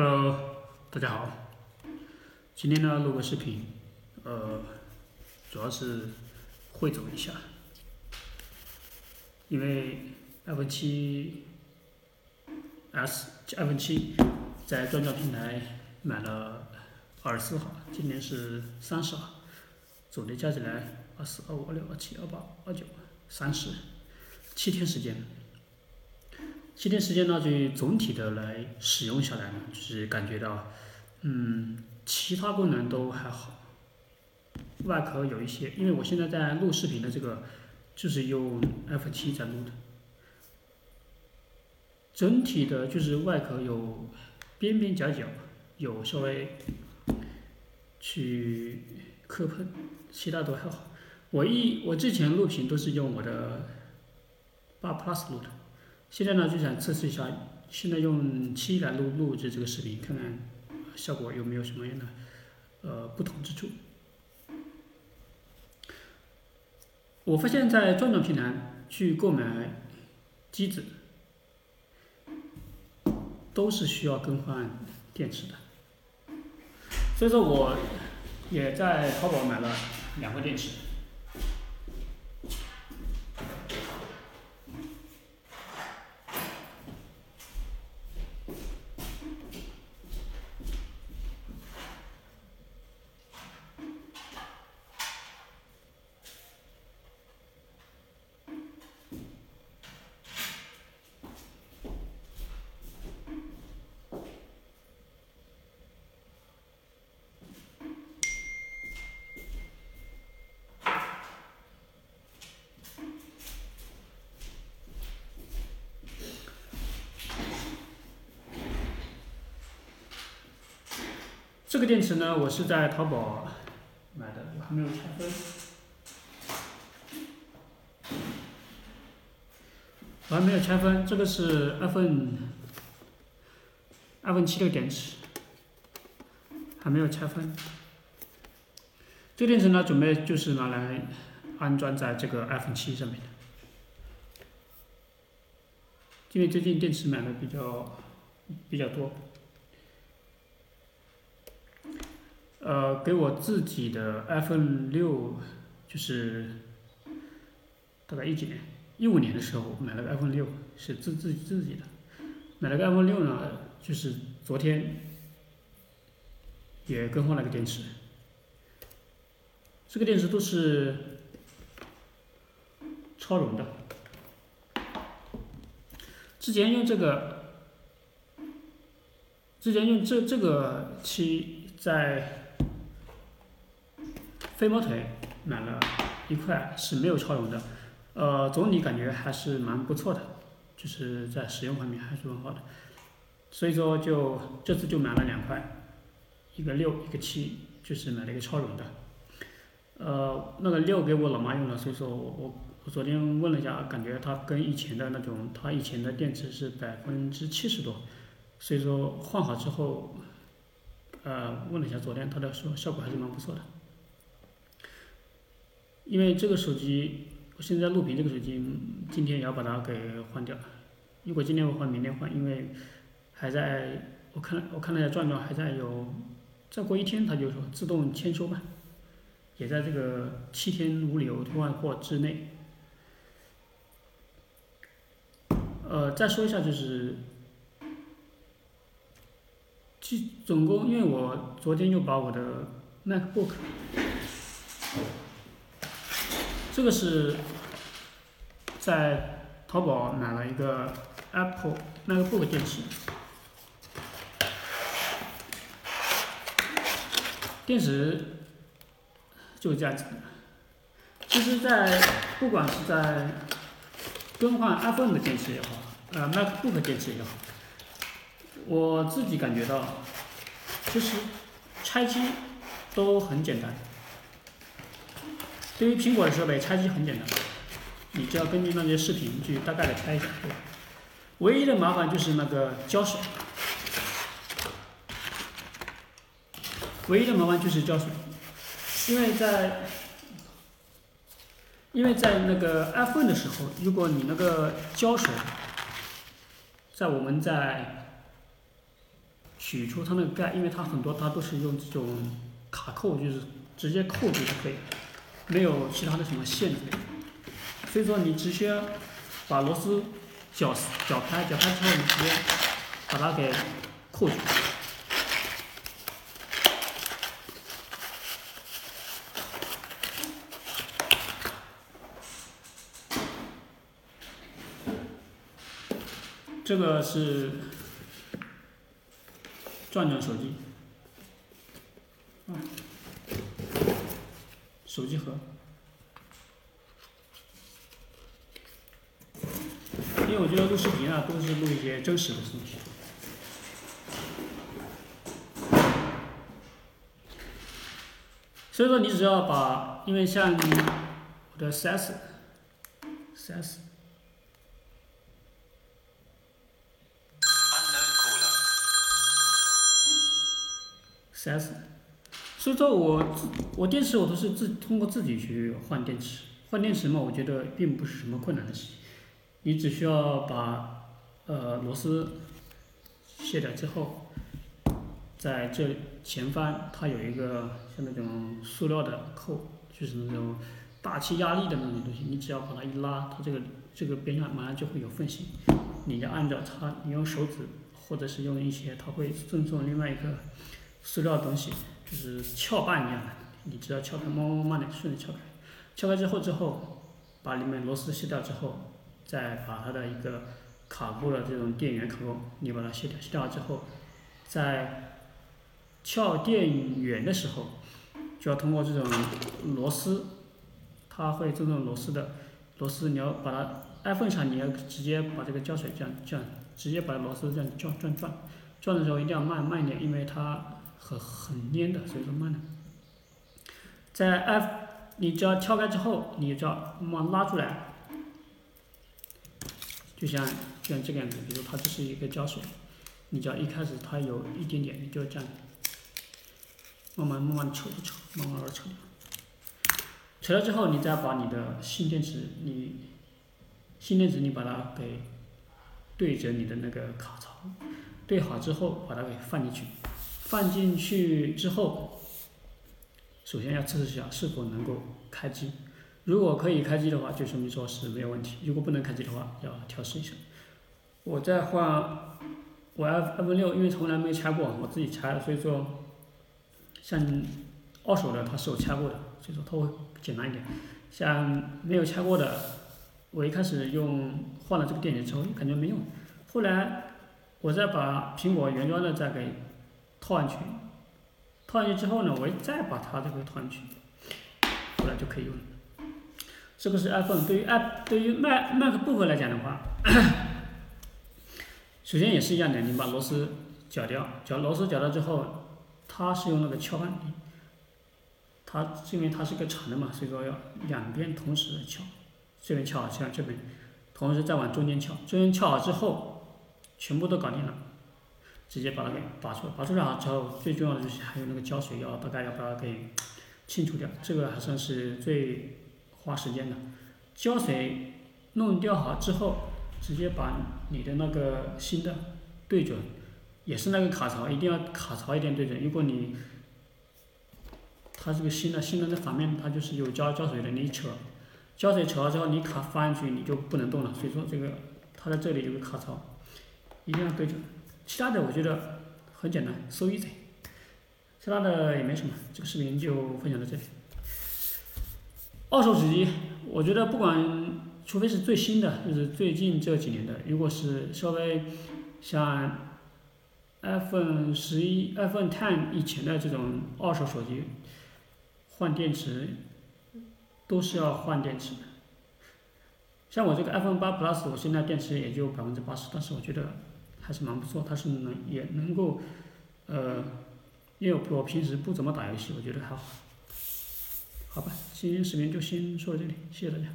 Hello，大家好。今天呢录个视频，呃，主要是汇总一下，因为 iPhone 七 S、iPhone 七在转转平台买了二十四号，今天是三十号，总的加起来二四、二五、二六、二七、二八、二九、三十，七天时间。七天时间呢，就总体的来使用下来呢，就是感觉到，嗯，其他功能都还好，外壳有一些，因为我现在在录视频的这个，就是用 F 七在录的，整体的就是外壳有边边角角有稍微去磕碰，其他都还好。我一我之前录屏都是用我的八 Plus 录的。现在呢，就想测试一下，现在用七来录录制这个视频，看看效果有没有什么样的呃不同之处。我发现，在转转平台去购买机子，都是需要更换电池的，所以说我也在淘宝买了两个电池。这个电池呢，我是在淘宝买的，我还没有拆分。我还没有拆分，这个是 iPhone iPhone 七的电池，还没有拆分。这个电池呢，准备就是拿来安装在这个 iPhone 七上面的，因为最近电池买的比较比较多。呃，给我自己的 iPhone 六，就是大概一几年，一五年的时候买了个 iPhone 六，是自自自己的，买了个 iPhone 六呢，就是昨天也更换了个电池，这个电池都是超容的，之前用这个，之前用这这个漆在。飞毛腿买了一块是没有超容的，呃，总体感觉还是蛮不错的，就是在使用方面还是很好的，所以说就这次就买了两块，一个六一个七，就是买了一个超容的，呃，那个六给我老妈用了，所以说我我我昨天问了一下，感觉它跟以前的那种，它以前的电池是百分之七十多，所以说换好之后，呃，问了一下昨天，他的说效果还是蛮不错的。因为这个手机，我现在录屏这个手机，今天也要把它给换掉。如果今天不换，明天换，因为还在，我看我看了一下转转，还在有，再过一天它就说自动签收吧，也在这个七天无理由退换货之内。呃，再说一下就是，其总共，因为我昨天又把我的 MacBook。这个是在淘宝买了一个 Apple MacBook 电池，电池就是这样子的。其实，在不管是在更换 iPhone 的电池也好，呃 MacBook 电池也好，我自己感觉到，其实拆机都很简单。对于苹果的设备，拆机很简单，你只要根据那些视频去大概的拆一下，对吧？唯一的麻烦就是那个胶水，唯一的麻烦就是胶水，因为在因为在那个 iPhone 的时候，如果你那个胶水在我们在取出它那个盖，因为它很多它都是用这种卡扣，就是直接扣住就可以，没有其他的什么限制。所以说你直接把螺丝绞绞开，绞开之后你直接把它给扣住。这个是转转手机，啊，手机盒，因为我觉得录视频啊都是录一些真实的东西，所以说你只要把，因为像我的 4S，4S。四 S，所以说我我电池我都是自通过自己去换电池，换电池嘛，我觉得并不是什么困难的事情，你只需要把呃螺丝卸掉之后，在这前方它有一个像那种塑料的扣，就是那种大气压力的那种东西，你只要把它一拉，它这个这个边上马上就会有缝隙，你要按照它，你用手指或者是用一些，它会赠送另外一个。塑料东西就是撬把一样的，你只要撬开，慢慢慢的顺着撬开，撬开之后之后，把里面螺丝卸掉之后，再把它的一个卡扣的这种电源卡扣，你把它卸掉，卸掉之后，在撬电源的时候，就要通过这种螺丝，它会这种螺丝的螺丝，你要把它 iPhone 上你要直接把这个胶水这样这样，直接把螺丝这样转转转，转的时候一定要慢慢一点，因为它。很很粘的，所以说慢的。在 F，你只要撬开之后，你只要慢慢拉出来，就像就像这个样子。比如它这是一个胶水，你只要一开始它有一点点，你就这样，慢慢慢慢扯一扯，慢慢的扯掉。扯了之后，你再把你的新电池，你新电池你把它给对着你的那个卡槽，对好之后把它给放进去。放进去之后，首先要测试一下是否能够开机。如果可以开机的话，就说明说是没有问题；如果不能开机的话，要调试一下。我在换我 iPhone 六，因为从来没拆过，我自己拆，所以说像二手的它是有拆过的，所以说它会简单一点。像没有拆过的，我一开始用换了这个电池之后感觉没用，后来我再把苹果原装的再给。套上去，套上去之后呢，我再把它这个套上去，后来就可以用了。这个是 iPhone，对于 i 对于 Mac MacBook 来讲的话，首先也是一样的，你把螺丝绞掉，绞螺丝绞掉之后，它是用那个撬扳，它因为它是个长的嘛，所以说要两边同时撬，这边撬好，像这边，同时再往中间撬，中间撬好之后，全部都搞定了。直接把它给拔出来，拔出来之后，最重要的就是还有那个胶水，要大概要把它给清除掉，这个还算是最花时间的。胶水弄掉好之后，直接把你的那个新的对准，也是那个卡槽，一定要卡槽一点对准。如果你它这个新的新的那反面它就是有胶胶水的，你一扯，胶水扯了之后你卡放进去你就不能动了，所以说这个它在这里有个卡槽，一定要对准。其他的我觉得很简单，so easy。其他的也没什么，这个视频就分享到这里。二手手机，我觉得不管，除非是最新的，就是最近这几年的，如果是稍微像 iPhone 十一、iPhone Ten 以前的这种二手手机，换电池都是要换电池的。像我这个 iPhone 八 Plus，我现在电池也就百分之八十，但是我觉得。还是蛮不错，他是能也能够，呃，因为我平时不怎么打游戏，我觉得还好。好吧，今天视频就先说到这里，谢谢大家。